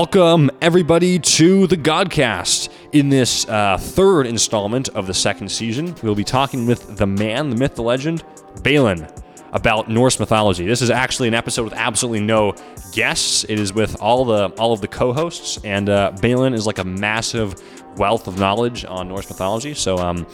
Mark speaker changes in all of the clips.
Speaker 1: Welcome, everybody, to the Godcast. In this uh, third installment of the second season, we'll be talking with the man, the myth, the legend, Balin, about Norse mythology. This is actually an episode with absolutely no guests. It is with all the all of the co-hosts, and uh, Balin is like a massive wealth of knowledge on Norse mythology. So, um,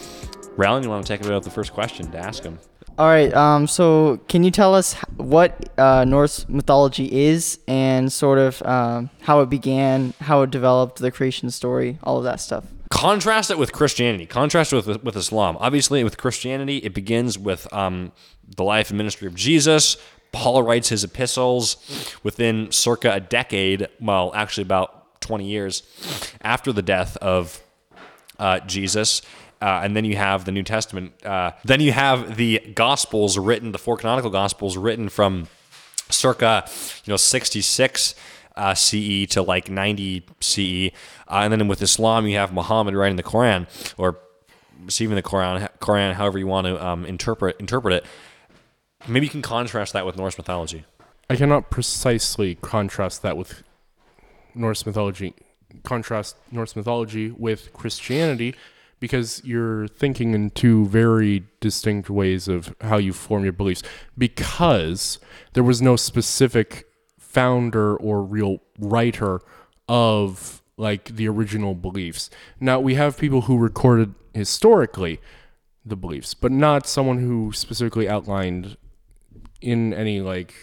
Speaker 1: you want to take about the first question to ask him?
Speaker 2: All right. Um. So, can you tell us what uh, Norse mythology is, and sort of um, how it began, how it developed, the creation story, all of that stuff?
Speaker 1: contrast it with Christianity. Contrast it with with Islam. Obviously, with Christianity, it begins with um, the life and ministry of Jesus. Paul writes his epistles within circa a decade. Well, actually, about twenty years after the death of uh, Jesus. Uh, and then you have the New Testament. Uh, then you have the Gospels written, the four canonical Gospels written from circa, you know, 66 uh, CE to like 90 CE. Uh, and then with Islam, you have Muhammad writing the Quran or receiving the Quran, Quran, however you want to um, interpret interpret it. Maybe you can contrast that with Norse mythology.
Speaker 3: I cannot precisely contrast that with Norse mythology. Contrast Norse mythology with Christianity because you're thinking in two very distinct ways of how you form your beliefs. Because there was no specific founder or real writer of like the original beliefs. Now we have people who recorded historically the beliefs, but not someone who specifically outlined in any like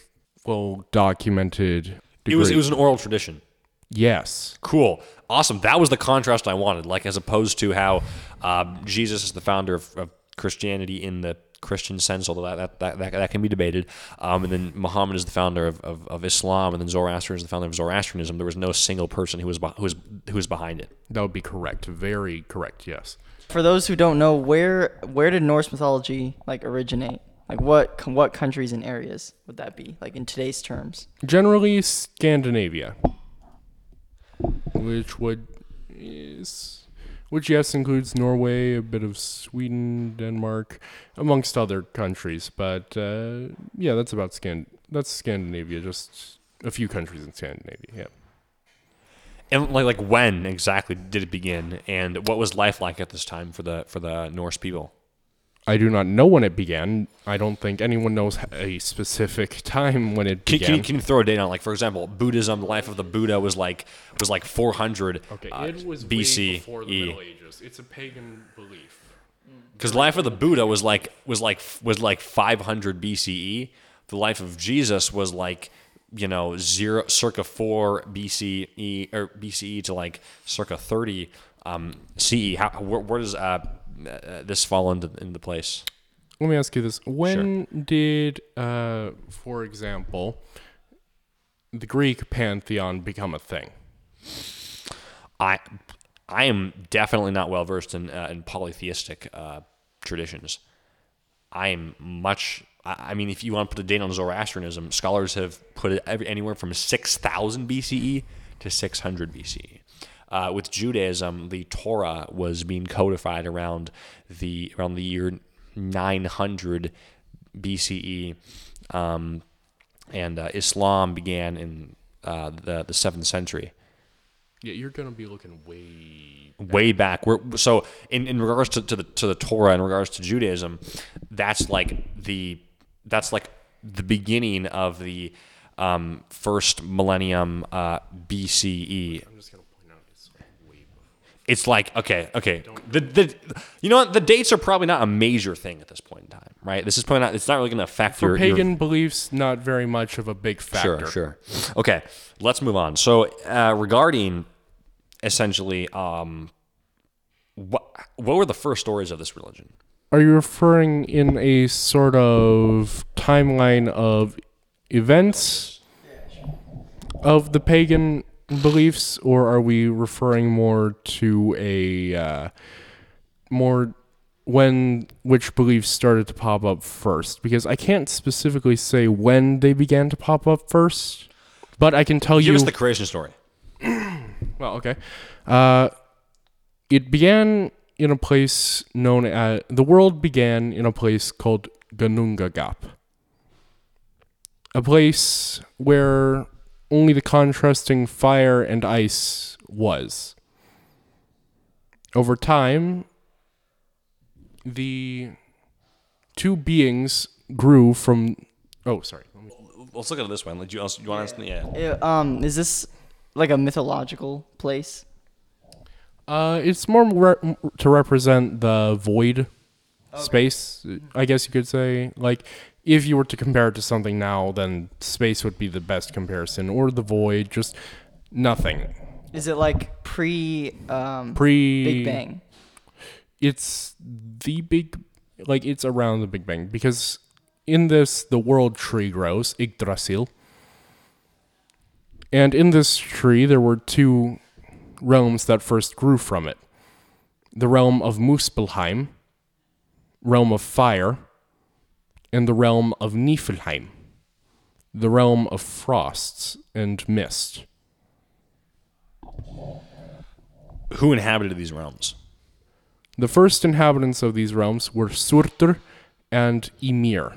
Speaker 3: well documented
Speaker 1: It was it was an oral tradition.
Speaker 3: Yes
Speaker 1: Cool. Awesome. That was the contrast I wanted. Like, as opposed to how um, Jesus is the founder of, of Christianity in the Christian sense, although that, that, that, that, that can be debated. Um, and then Muhammad is the founder of, of, of Islam, and then Zoroaster is the founder of Zoroastrianism. There was no single person who was, beh- who was, who was behind it.
Speaker 3: that would be correct very correct yes
Speaker 2: For those who don't know, where where did Norse mythology like originate? Like what what countries and areas would that be? Like in today's terms?
Speaker 3: generally Scandinavia which would is which yes includes Norway a bit of Sweden Denmark amongst other countries. But uh, yeah that's about Scan that's Scandinavia just a few countries in Scandinavia yeah.
Speaker 1: And like, like when exactly did it begin, and what was life like at this time for the for the Norse people?
Speaker 3: I do not know when it began. I don't think anyone knows a specific time when it
Speaker 1: Can,
Speaker 3: began.
Speaker 1: can, you, can you throw a date on? Like, for example, Buddhism, the life of the Buddha was like was like 400
Speaker 3: okay,
Speaker 1: uh,
Speaker 3: it was way before the Middle Ages. It's a pagan belief.
Speaker 1: Because life of the Buddha was like was like was like 500 BCE. The life of Jesus was like you know zero circa four BCE or BCE to like circa 30 um, CE. How where, where does uh, uh, this fall into into place?
Speaker 3: Let me ask you this: When did, uh, for example, the Greek pantheon become a thing?
Speaker 1: I I am definitely not well versed in uh, in polytheistic uh, traditions. I am much. I mean, if you want to put a date on Zoroastrianism, scholars have put it every, anywhere from 6,000 BCE to 600 BCE. Uh, with Judaism, the Torah was being codified around the around the year 900 BCE, um, and uh, Islam began in uh, the the seventh century
Speaker 3: Yeah, you're gonna be looking way.
Speaker 1: way back. We're, so in, in regards to, to the to the Torah, in regards to Judaism, that's like the that's like the beginning of the um, first millennium uh, BCE.
Speaker 3: I'm just gonna point out it's way before.
Speaker 1: It's like okay, okay. The, the you know what the dates are probably not a major thing at this point in time, right? This is probably not. It's not really going to affect
Speaker 3: For
Speaker 1: your your-
Speaker 3: pagan beliefs, not very much of a big factor.
Speaker 1: Sure, sure. Okay, let's move on. So, uh, regarding essentially, um, what what were the first stories of this religion?
Speaker 3: Are you referring in a sort of timeline of events of the pagan beliefs, or are we referring more to a uh, more when which beliefs started to pop up first? Because I can't specifically say when they began to pop up first, but I can tell
Speaker 1: Give
Speaker 3: you.
Speaker 1: us the creation story.
Speaker 3: Well, okay. Uh, it began in a place known as the world began in a place called Ginnungagap. A place where only the contrasting fire and ice was. Over time, the two beings grew from. Oh, sorry. Let me-
Speaker 1: Let's look at it this way. Like, you, you want to? Yeah.
Speaker 2: Yeah, um, is this like a mythological place?
Speaker 3: Uh, it's more re- to represent the void space, I guess you could say. Like, if you were to compare it to something now, then space would be the best comparison, or the void, just nothing.
Speaker 2: Is it like pre um,
Speaker 3: Pre
Speaker 2: Big Bang?
Speaker 3: It's the big, like it's around the Big Bang because in this the world tree grows, Yggdrasil, and in this tree there were two realms that first grew from it: the realm of Muspelheim, realm of fire, and the realm of Niflheim, the realm of frosts and mist.
Speaker 1: Who inhabited these realms?
Speaker 3: The first inhabitants of these realms were Surtur and Ymir.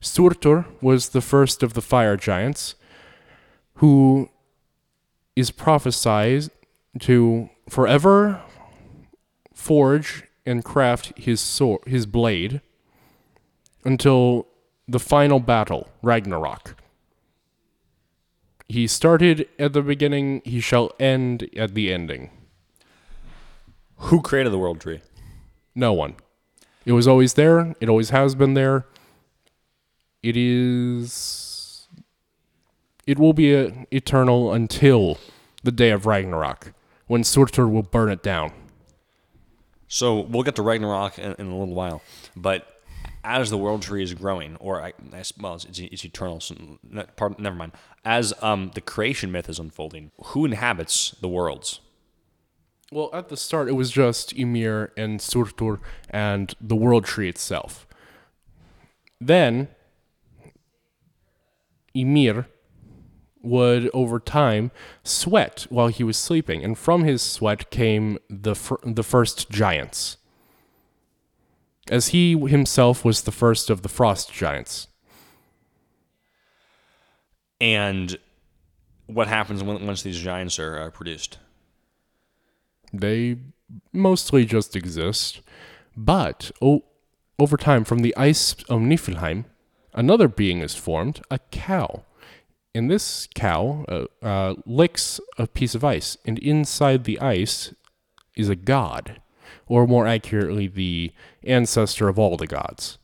Speaker 3: Surtur was the first of the fire giants, who is prophesied to forever forge and craft his sword, his blade, until the final battle, Ragnarok. He started at the beginning, he shall end at the ending.
Speaker 1: Who created the world tree?
Speaker 3: No one. It was always there. It always has been there. It is. It will be uh eternal until the day of Ragnarok, when Surtur will burn it down.
Speaker 1: So we'll get to Ragnarok in, in a little while, but as the world tree is growing, or I, I well, it's, it's eternal. So part, never mind. As um, the creation myth is unfolding, who inhabits the worlds?
Speaker 3: Well, at the start, it was just Ymir and Surtur and the world tree itself. Then, Ymir would, over time, sweat while he was sleeping, and from his sweat came the fir- the first giants. As he himself was the first of the frost giants.
Speaker 1: And what happens when, once these giants are uh, produced?
Speaker 3: They mostly just exist. But over time, from the ice of Niflheim, another being is formed, a cow. And this cow uh, uh, licks a piece of ice, and inside the ice is a god, or more accurately, the ancestor of all the gods,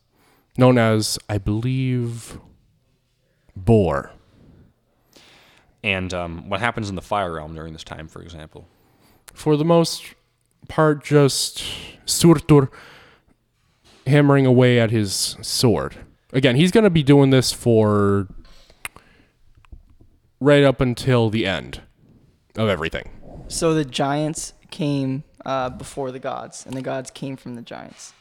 Speaker 3: known as, I believe, Bor.
Speaker 1: And um, what happens in the fire realm during this time, for example?
Speaker 3: for the most part, just Surtur hammering away at his sword. Again, he's going to be doing this for right up until the end of everything.
Speaker 2: So the giants came uh, before the gods, and the gods came from the giants.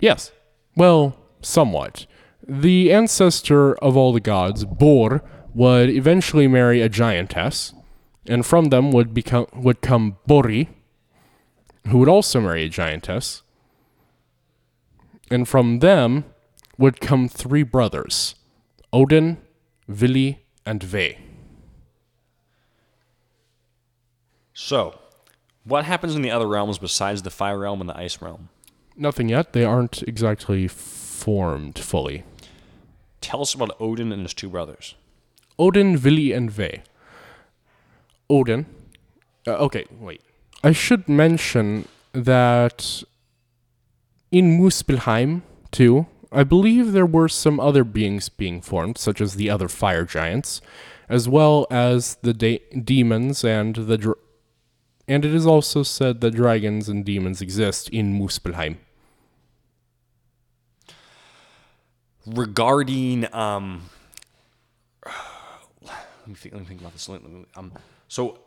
Speaker 3: Yes. Well, somewhat. The ancestor of all the gods, Bor, would eventually marry a giantess, and from them would become would come Bori, who would also marry a giantess. And from them would come three brothers, Odin, Vili, and Ve.
Speaker 1: So, what happens in the other realms besides the fire realm and the ice realm?
Speaker 3: Nothing yet. They aren't exactly formed fully.
Speaker 1: Tell us about Odin and his two brothers.
Speaker 3: Odin, Vili, and Ve. Odin. Uh, okay, wait. I should mention that in Muspelheim, too, I believe there were some other beings being formed, such as the other fire giants, as well as the da- demons and the. Dr- and it is also said that dragons and demons exist in Muspelheim.
Speaker 1: regarding um let me think, let me think about this me- um so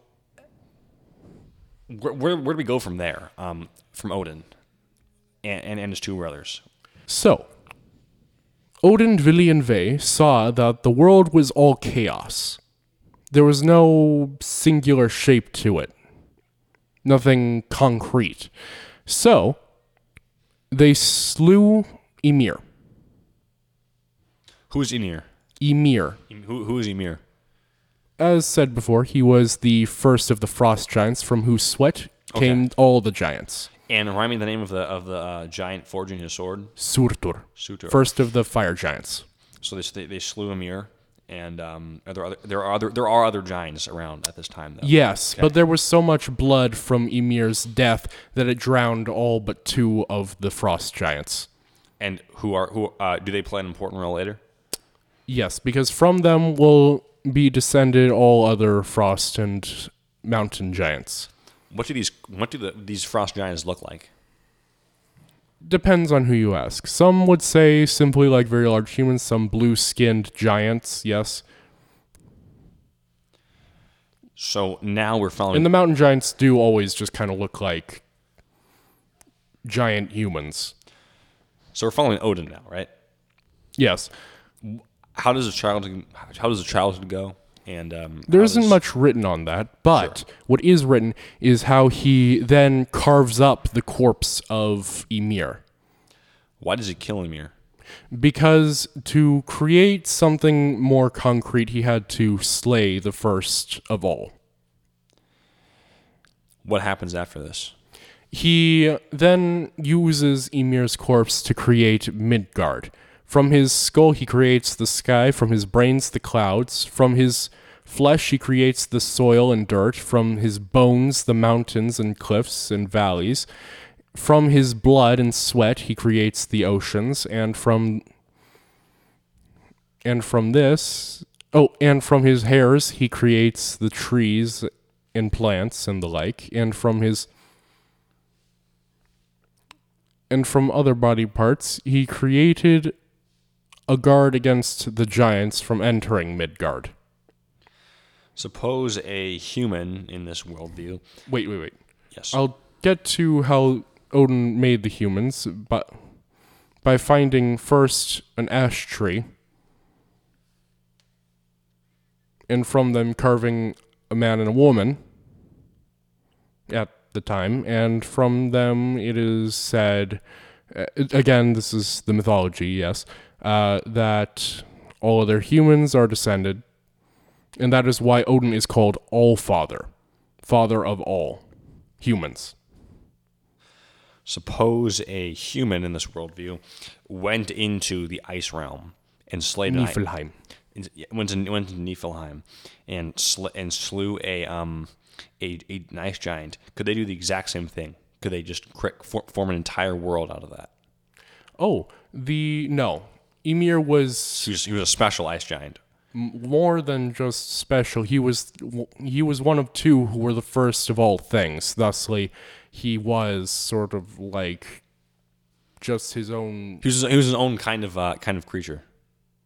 Speaker 1: where, where, where do we go from there um from odin and, and, and his two brothers
Speaker 3: So, Odin, Vili, and Ve saw that the world was all chaos. There was no singular shape to it, nothing concrete. So, they slew Ymir.
Speaker 1: who's
Speaker 3: Ymir
Speaker 1: Ymir. Who, who is Ymir
Speaker 3: as said before, he was the first of the frost giants from whose sweat came all the giants.
Speaker 1: And remind me the name of the of the uh, giant forging his sword.
Speaker 3: Surtur,
Speaker 1: Sutur.
Speaker 3: first of the fire giants.
Speaker 1: So they, they, they slew Ymir, and um, are there other there are other there are other giants around at this time though.
Speaker 3: Yes, but there was so much blood from Ymir's death that it drowned all but two of the frost giants.
Speaker 1: And who are who uh, do they play an important role later?
Speaker 3: Yes, because from them will be descended all other frost and mountain giants.
Speaker 1: What do these what do the, these frost giants look like?
Speaker 3: Depends on who you ask. Some would say simply like very large humans, some blue skinned giants, yes.
Speaker 1: So now we're following
Speaker 3: And the mountain giants do always just kind of look like giant humans.
Speaker 1: so we're following Odin now, right?
Speaker 3: Yes.
Speaker 1: How does a childhood how does a childhood go? And um,
Speaker 3: There isn't
Speaker 1: does-
Speaker 3: much written on that, but what is written is how he then carves up the corpse of Ymir
Speaker 1: Why does he kill Ymir
Speaker 3: Because to create something more concrete, he had to slay the first of all.
Speaker 1: What happens after this?
Speaker 3: He then uses Ymir's corpse to create Midgard. From his skull, he creates the sky. From his brains, the clouds. From his flesh, he creates the soil and dirt. From his bones, the mountains and cliffs and valleys. From his blood and sweat, he creates the oceans. And from and from this, oh, and from his hairs, he creates the trees and plants and the like. And from his and from other body parts, he created a guard against the giants from entering Midgard.
Speaker 1: Suppose a human in this worldview.
Speaker 3: Wait, wait, wait.
Speaker 1: Yes.
Speaker 3: I'll get to how Odin made the humans, but by finding first an ash tree, and from them carving a man and a woman at the time, and from them it is said, uh, again, this is the mythology, yes, uh, that all other humans are descended, and that is why Odin is called All Father, father of all humans.
Speaker 1: Suppose a human in this worldview went into the ice realm and slayed
Speaker 3: Niflheim.
Speaker 1: went to went to Niflheim and sl- and slew a um a, a nice giant. Could they do the exact same thing? Could they just cr- form an entire world out of that?
Speaker 3: Oh, the no. Ymir was
Speaker 1: He was, he was a special ice giant.
Speaker 3: more than just special. He was he was one of two who were the first of all things. Thusly, he was sort of like just his own.
Speaker 1: He was he was his own kind of uh, kind of creature.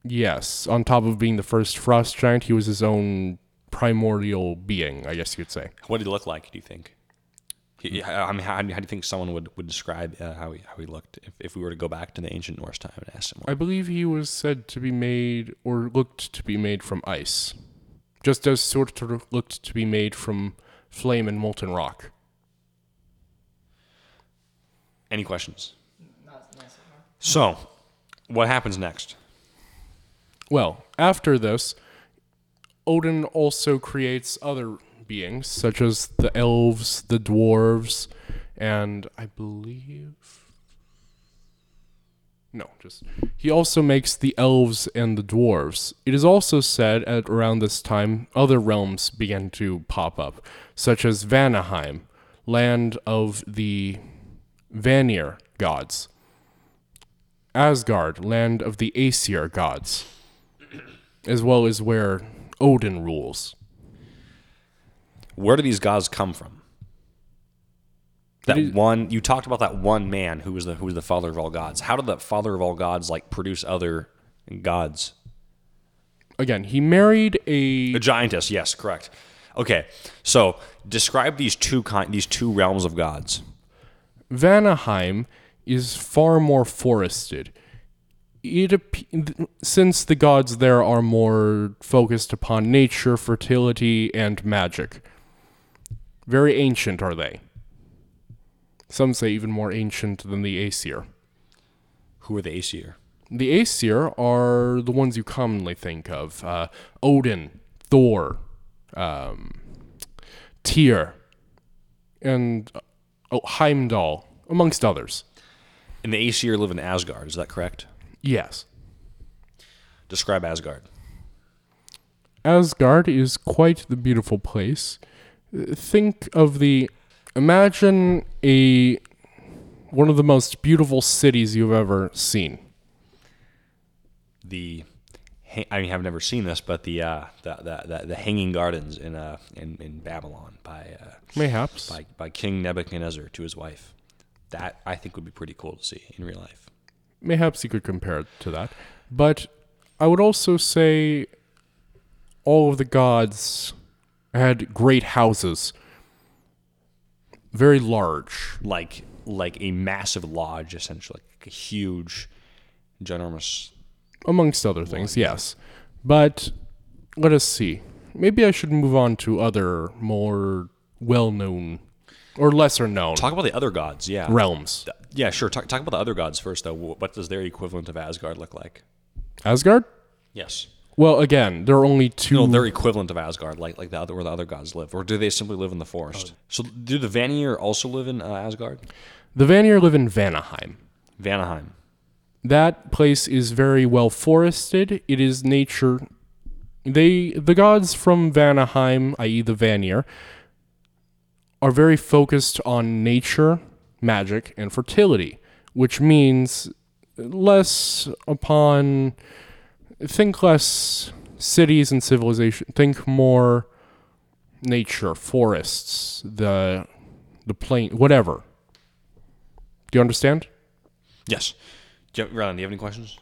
Speaker 3: Yes, on top of being the first frost giant, he was his own primordial being. I guess you could say.
Speaker 1: What did he look like? Do you think? He, I mean, how, how do you think someone would, would describe uh, how he how he looked if, if we were to go back to the ancient Norse time and ask him?
Speaker 3: I believe he was said to be made or looked to be made from ice, just as Surtur looked to be made from flame and molten rock.
Speaker 1: Any questions? So, what happens next?
Speaker 3: Well, after this, Odin also creates other beings, such as the elves, the dwarves, and I believe. No, just. He also makes the elves and the dwarves. It is also said at around this time other realms began to pop up, such as Vanaheim, land of the Vanir gods, Asgard, land of the Aesir gods as well as where Odin rules.
Speaker 1: Where do these gods come from? That
Speaker 3: is-
Speaker 1: one you talked about that one man who was the who was the father of all gods. How did that father of all gods like produce other gods?
Speaker 3: Again, he married a
Speaker 1: A giantess, yes, correct. Okay, so describe these two kind these two realms of gods.
Speaker 3: Vanaheim is far more forested. It since the gods there are more focused upon nature, fertility, and magic. Very ancient are they. Some say even more ancient than the Aesir.
Speaker 1: Who are the Aesir?
Speaker 3: The Aesir are the ones you commonly think of uh, Odin, Thor, um, Tyr, and oh, Heimdall, amongst others.
Speaker 1: And the Aesir live in Asgard. Is that correct?
Speaker 3: Yes.
Speaker 1: Describe Asgard.
Speaker 3: Asgard is quite the beautiful place. Think of the imagine a one of the most beautiful cities you've ever seen.
Speaker 1: The I mean, I've never seen this, but the uh, the, the, the the Hanging Gardens in uh in, in Babylon by uh,
Speaker 3: Mayhaps.
Speaker 1: by by King Nebuchadnezzar to his wife. That I think would be pretty cool to see in real life.
Speaker 3: Mayhaps you could compare it to that. But I would also say all of the gods had great houses. Very large.
Speaker 1: Like like a massive lodge, essentially, like a huge, ginormous.
Speaker 3: amongst other things, yes. But let us see. Maybe I should move on to other more well-known or lesser-known
Speaker 1: Talk about the other gods, yeah.
Speaker 3: realms.
Speaker 1: Yeah, sure. Talk, talk about the other gods first, though. Wh- What does their equivalent of Asgard look like?
Speaker 3: Asgard?
Speaker 1: Yes.
Speaker 3: Well, again, there are only two.
Speaker 1: No, their equivalent of Asgard, like like the other where the other gods live, or do they simply live in the forest? So, do the Vanir also live in uh, Asgard?
Speaker 3: the Vanir live in Vanaheim.
Speaker 1: Vanaheim.
Speaker 3: That place is very well forested. It is nature. They the gods from Vanaheim, i.e., the Vanir, are very focused on nature, magic, and fertility, which means less upon think less cities and civilization. Think more nature, forests, the the plain, whatever. Do you understand?
Speaker 1: Yes. Do you, Rylan, do you have any questions?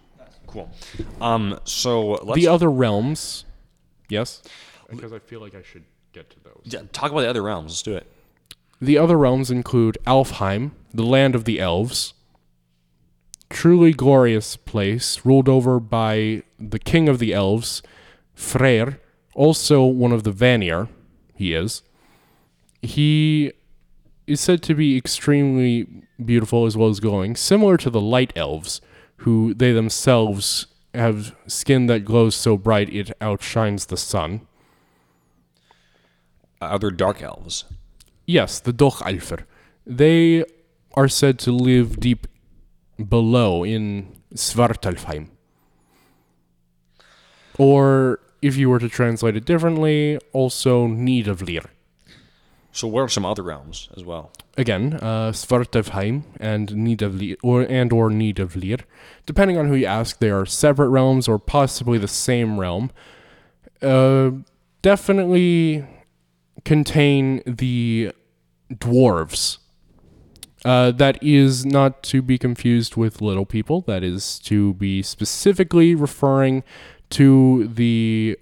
Speaker 1: Cool. Um. So let's
Speaker 3: the other realms, yes, because I feel like I should get to those.
Speaker 1: yeah, talk about the other realms. Let's do it.
Speaker 3: The other realms include Alfheim, the land of the elves, truly glorious place ruled over by the king of the elves, Freyr, also one of the Vanir. He is. He is said to be extremely beautiful as well as glowing, similar to the light elves, who they themselves have skin that glows so bright it outshines the sun.
Speaker 1: Uh, other dark elves.
Speaker 3: Yes, the Dokkalfar. They are said to live deep below in Svartalfheim. Or, if you were to translate it differently, also Nidavellir.
Speaker 1: So where are some other realms as well?
Speaker 3: Again, uh, Svartalfheim and Nidavellir, or and or Nidavellir, depending on who you ask, they are separate realms or possibly the same realm. Uh, definitely contain the dwarves. Uh, that is not to be confused with little people. That is to be specifically referring to the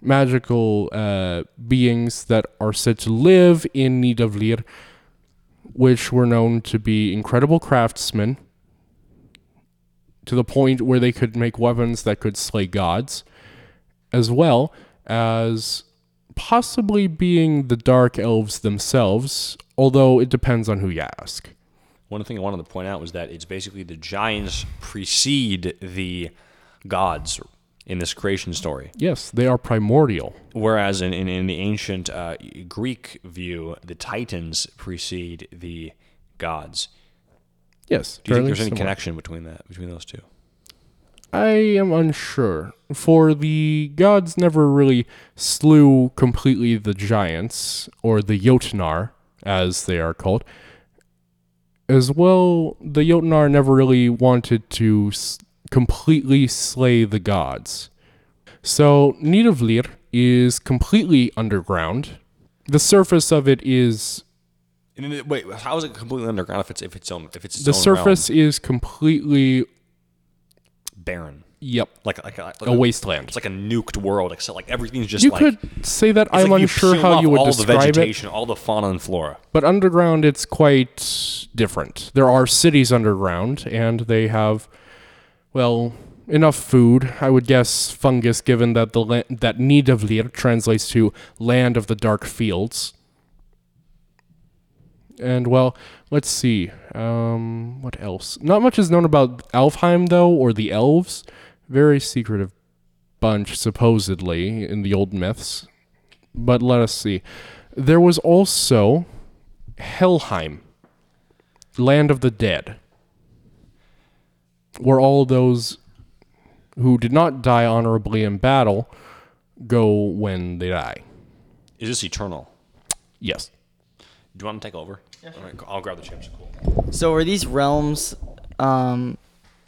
Speaker 3: magical uh, beings that are said to live in Nidavellir, which were known to be incredible craftsmen to the point where they could make weapons that could slay gods, as well as possibly being the dark elves themselves, although it depends on who you ask.
Speaker 1: One thing I wanted to point out was that it's basically the giants precede the gods in this creation story.
Speaker 3: Yes, they are primordial.
Speaker 1: Whereas in, in, in the ancient uh, Greek view, the Titans precede the gods.
Speaker 3: Yes.
Speaker 1: Do you think there's any
Speaker 3: similar.
Speaker 1: connection between that between those two?
Speaker 3: I am unsure. For the gods never really slew completely the giants, or the Jotnar, as they are called. As well, the Jotnar never really wanted to s- completely slay the gods. So, Nidavellir is completely underground. The surface of it is
Speaker 1: wait, how is it completely underground if it's if it's own if it's its
Speaker 3: the
Speaker 1: own
Speaker 3: surface is completely
Speaker 1: realm? Barren,
Speaker 3: yep
Speaker 1: like like, like,
Speaker 3: a wasteland.
Speaker 1: It's like a nuked world, except like everything's just
Speaker 3: You
Speaker 1: like.
Speaker 3: could say that I'm
Speaker 1: like
Speaker 3: unsure how you would
Speaker 1: all the
Speaker 3: describe it.
Speaker 1: vegetation, all the fauna and flora.
Speaker 3: But underground, it's quite different. There are cities underground, and they have, well, enough food. I would guess fungus, given that the la- that Nidavellir translates to land of the dark fields. And well, let's see. Um, what else? Not much is known about Alfheim, though, or the elves. Very secretive bunch, supposedly, in the old myths. but let us see. There was also Helheim, land of the dead, where all those who did not die honorably in battle go when they die.
Speaker 1: Is this eternal?
Speaker 3: Yes.
Speaker 1: Do you want to take over? All right, I'll grab the chips. Cool.
Speaker 2: So are these realms? Um,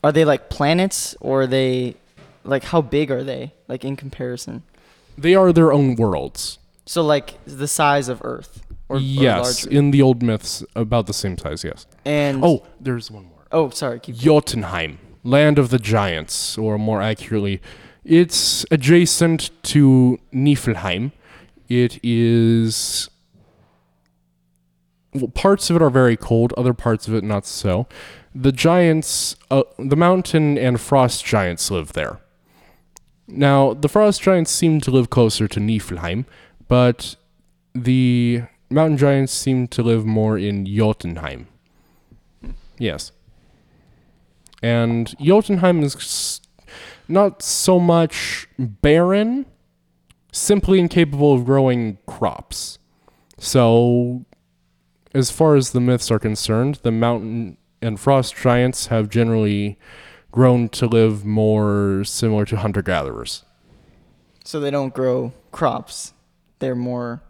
Speaker 2: are they like planets, or are they like how big are they? Like in comparison?
Speaker 3: They are their own worlds.
Speaker 2: So like the size of Earth, or, or
Speaker 3: yes,
Speaker 2: larger?
Speaker 3: in the old myths, about the same size, yes.
Speaker 2: and
Speaker 3: Oh, there's one more.
Speaker 2: oh, sorry, keep
Speaker 3: Jotunheim, land of the giants, or more accurately, it's adjacent to Niflheim. It is. Well, parts of it are very cold, other parts of it not so. The giants, uh, the mountain and frost giants live there. Now, the frost giants seem to live closer to Niflheim, but the mountain giants seem to live more in Jotunheim. Yes. And Jotunheim is not so much barren, simply incapable of growing crops. So, as far as the myths are concerned, the mountain and frost giants have generally grown to live more similar to hunter gatherers.
Speaker 2: So they don't grow crops. They're more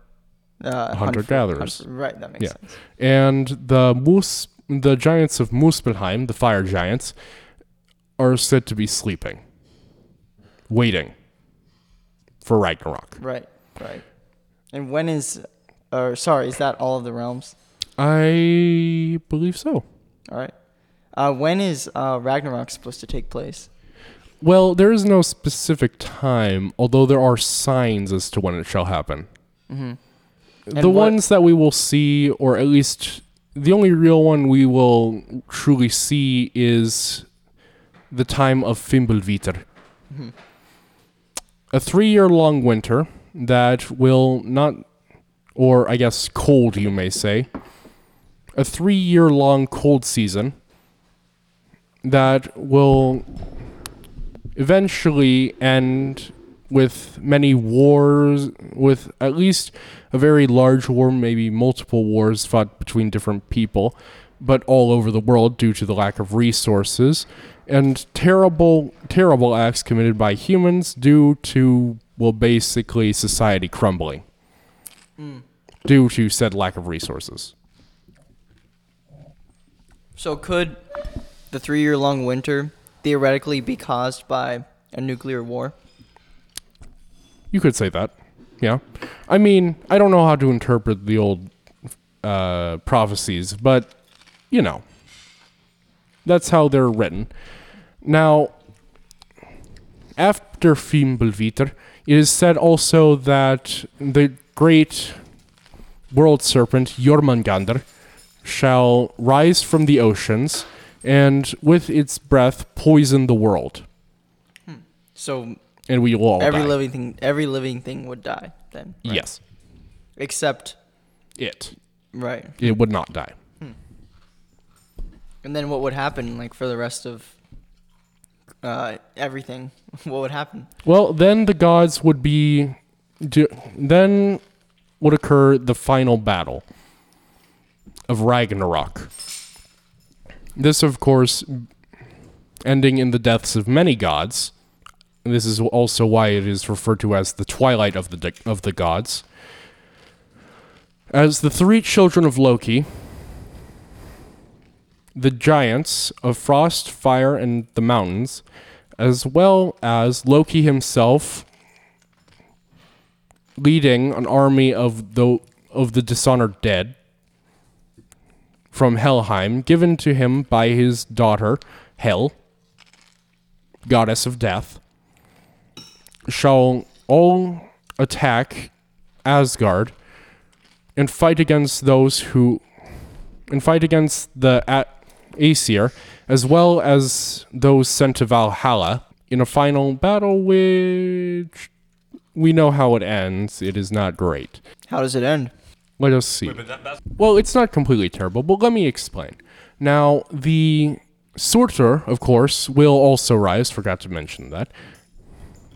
Speaker 2: uh,
Speaker 3: Hunter-gatherers.
Speaker 2: Right, that makes
Speaker 3: Yeah.
Speaker 2: sense.
Speaker 3: And the moose, the giants of Muspelheim, the fire giants, are said to be sleeping, waiting for Ragnarok.
Speaker 2: Right, right. And when is, or sorry, is that all of the realms?
Speaker 3: I believe so.
Speaker 2: All right. Uh, when is uh, Ragnarok supposed to take place?
Speaker 3: Well, there is no specific time, although there are signs as to when it shall happen.
Speaker 2: Mm-hmm.
Speaker 3: the
Speaker 2: what-
Speaker 3: ones that we will see, or at least the only real one we will truly see, is the time of Fimbulvetr.
Speaker 2: Mhm.
Speaker 3: A three year long winter that will not, or I guess cold, you may say. A three year long cold season that will eventually end with many wars, with at least a very large war, maybe multiple wars fought between different people, but all over the world due to the lack of resources, and terrible, terrible acts committed by humans due to, well, basically society crumbling hmm. due to said lack of resources.
Speaker 2: So could the three-year-long winter theoretically be caused by a nuclear war?
Speaker 3: You could say that. Yeah. I mean, I don't know how to interpret the old uh, prophecies, but, you know, that's how they're written. Now, after Fimbulvetr, it is said also that the great world serpent Jormungandr shall rise from the oceans and with its breath poison the world,
Speaker 2: So
Speaker 3: and we will all
Speaker 2: every
Speaker 3: die.
Speaker 2: living thing, every living thing would die then. right?
Speaker 3: Yes,
Speaker 2: Except
Speaker 3: it.
Speaker 2: right.
Speaker 3: It would not die.
Speaker 2: And then what would happen like for the rest of uh, everything? what would happen?
Speaker 3: Well, then the gods would be. Do, then would occur the final battle of Ragnarok. This, of course, ending in the deaths of many gods. This is also why it is referred to as the twilight of the de- of the gods. As the three children of Loki, the giants of frost, fire, and the mountains, as well as Loki himself leading an army of the of the dishonored dead from Helheim, given to him by his daughter Hel, goddess of death, shall all attack Asgard and fight against those who and fight against the Aesir, as well as those sent to Valhalla in a final battle, which we know how it ends. It is not great.
Speaker 2: How does it end?
Speaker 3: Let us see.
Speaker 1: But that,
Speaker 3: Well, it's not completely terrible, but let me explain. Now, the Surtur, of course, will also rise, forgot to mention that,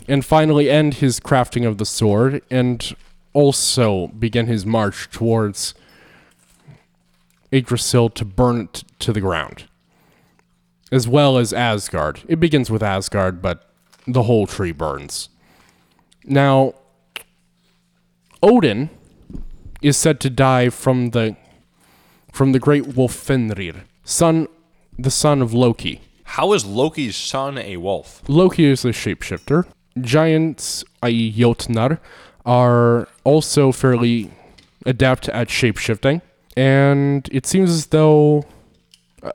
Speaker 3: and finally end his crafting of the sword, and also begin his march towards Yggdrasil to burn it to the ground, as well as Asgard. It begins with Asgard, but the whole tree burns. Now, Odin is said to die from the from the great wolf Fenrir, son the son of Loki.
Speaker 1: How is Loki's son a wolf?
Speaker 3: Loki is a shapeshifter. Giants, i.e., Jotnar, are also fairly adept at shapeshifting. And it seems as though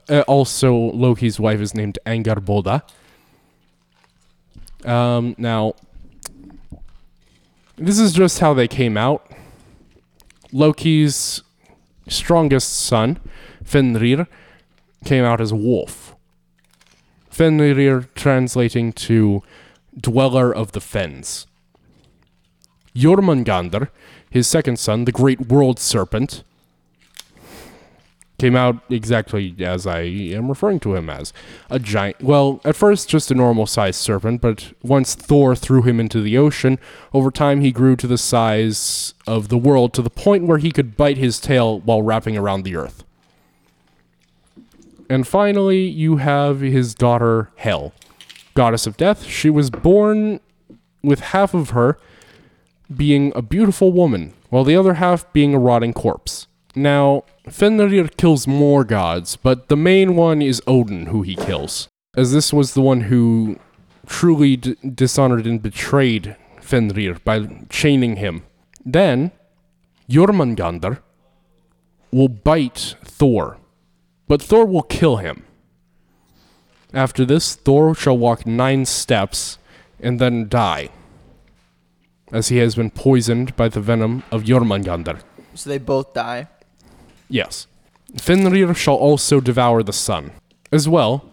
Speaker 3: uh, also Loki's wife is named Angarboda. Um, now, this is just how they came out. Loki's strongest son, Fenrir, came out as a wolf. Fenrir translating to dweller of the fens. Jormungandr, his second son, the great world serpent, came out exactly as I am referring to him as a giant. Well, at first just a normal sized serpent, but once Thor threw him into the ocean, over time he grew to the size of the world to the point where he could bite his tail while wrapping around the earth. And finally, you have his daughter Hel, goddess of death. She was born with half of her being a beautiful woman, while the other half being a rotting corpse. Now, Fenrir kills more gods, but the main one is Odin, who he kills, as this was the one who truly d- dishonored and betrayed Fenrir by chaining him. Then, Jormungandr will bite Thor, but Thor will kill him. After this, Thor shall walk nine steps and then die, as he has been poisoned by the venom of Jormungandr.
Speaker 2: So they both die.
Speaker 3: Yes. Fenrir shall also devour the sun. As well,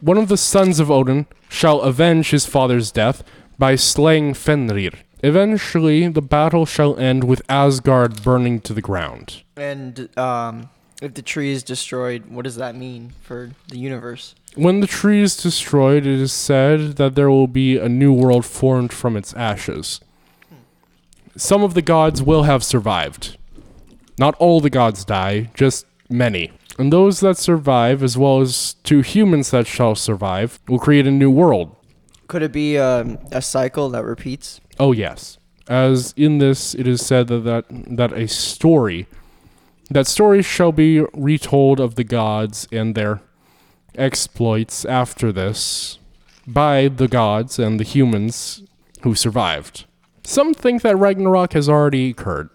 Speaker 3: one of the sons of Odin shall avenge his father's death by slaying Fenrir. Eventually, the battle shall end with Asgard burning to the ground.
Speaker 2: And um, if the tree is destroyed, what does that mean for the universe?
Speaker 3: When the tree is destroyed, it is said that there will be a new world formed from its ashes. Some of the gods will have survived. Not all the gods die, just many. And those that survive, as well as two humans that shall survive, will create a new world.
Speaker 2: Could it be um, a cycle that repeats?
Speaker 3: Oh yes. As in this it is said that, that that a story that stories shall be retold of the gods and their exploits after this by the gods and the humans who survived. Some think that Ragnarok has already occurred.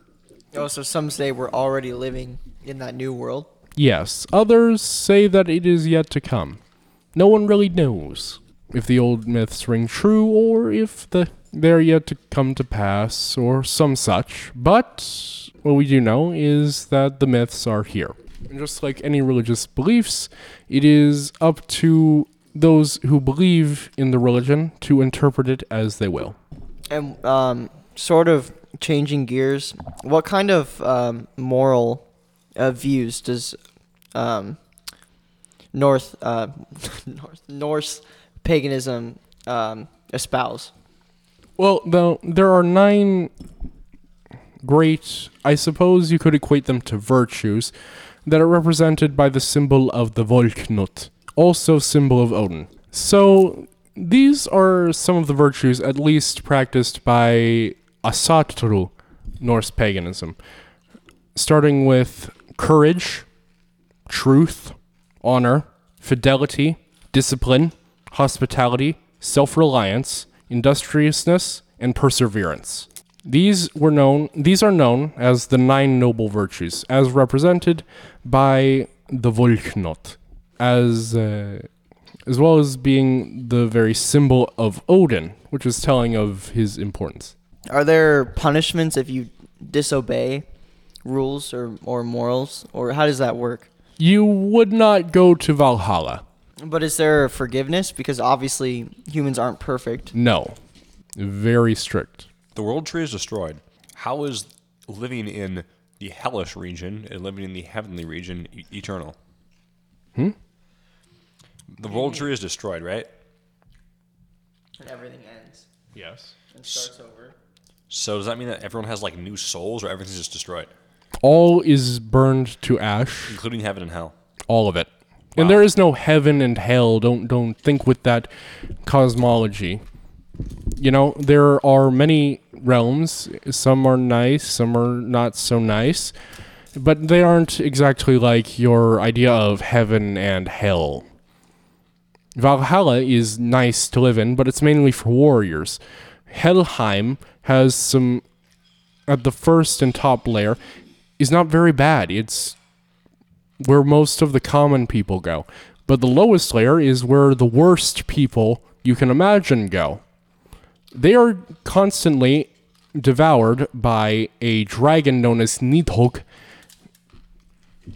Speaker 2: Oh, so some say we're already living in that new world.
Speaker 3: Yes, others say that it is yet to come. No one really knows if the old myths ring true or if the they're yet to come to pass or some such. But what we do know is that the myths are here. And just like any religious beliefs, it is up to those who believe in the religion to interpret it as they will.
Speaker 2: And um, sort of changing gears, what kind of um, moral uh, views does um, North uh, North Norse paganism um, espouse?
Speaker 3: Well, there are nine great, I suppose you could equate them to virtues that are represented by the symbol of the Valknut, also symbol of Odin. So these are some of the virtues at least practiced by Asatru, Norse paganism, starting with courage, truth, honor, fidelity, discipline, hospitality, self-reliance, industriousness, and perseverance. These were known these are known as the nine noble virtues, as represented by the Valknut, as uh, as well as being the very symbol of Odin, which is telling of his importance.
Speaker 2: Are there punishments if you disobey rules or, or morals, or how does that work?
Speaker 3: You would not go to Valhalla.
Speaker 2: But is there forgiveness? Because obviously humans aren't perfect.
Speaker 3: No. Very strict.
Speaker 1: The world tree is destroyed. How is living in the hellish region and living in the heavenly region e- eternal?
Speaker 3: Hmm?
Speaker 1: The world tree is destroyed, right?
Speaker 2: And everything ends
Speaker 3: Yes.
Speaker 2: and starts over.
Speaker 1: So does that mean that everyone has like new souls, or everything's just destroyed,
Speaker 3: All is burned to ash.
Speaker 1: including heaven and hell?
Speaker 3: all of it. And there is no heaven and hell. Don't don't think with that cosmology. You know, there are many realms. Some are nice, some are not so nice, but they aren't exactly like your idea of heaven and hell. Valhalla is nice to live in, but it's mainly for warriors. Helheim has some at the first and top layer is not very bad. It's where most of the common people go. But the lowest layer is where the worst people you can imagine go. They are constantly devoured by a dragon known as Nidhogg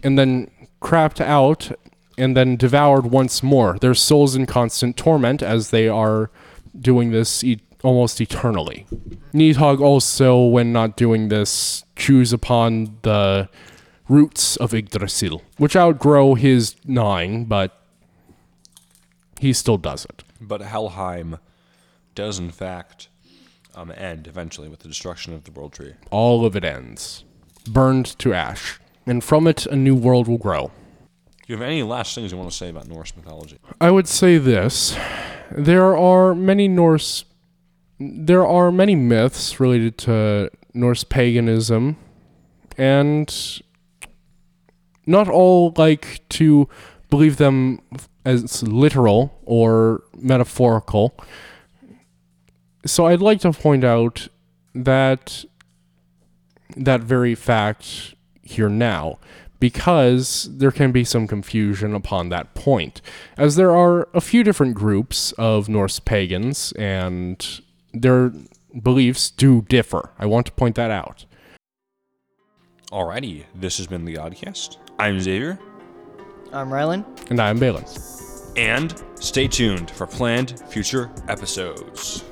Speaker 3: and then crapped out and then devoured once more. Their souls in constant torment as they are doing this e- almost eternally. Nidhogg also, when not doing this, chews upon the roots of Yggdrasil, which outgrow his gnawing, but he still does it.
Speaker 1: But Helheim does in fact um, end eventually with the destruction of the world tree.
Speaker 3: All of it ends, burned to ash, and from it a new world will grow.
Speaker 1: Do you have any last things you want to say about Norse mythology?
Speaker 3: I would say this. There are many Norse there are many myths related to Norse paganism and not all like to believe them as literal or metaphorical. So I'd like to point out that that very fact here now because there can be some confusion upon that point as there are a few different groups of Norse pagans and their beliefs do differ. I want to point that out.
Speaker 1: Alrighty, this has been the Oddcast. I'm Xavier,
Speaker 2: I'm Rylan.
Speaker 3: And I'm Balin.
Speaker 1: and stay tuned for planned future episodes.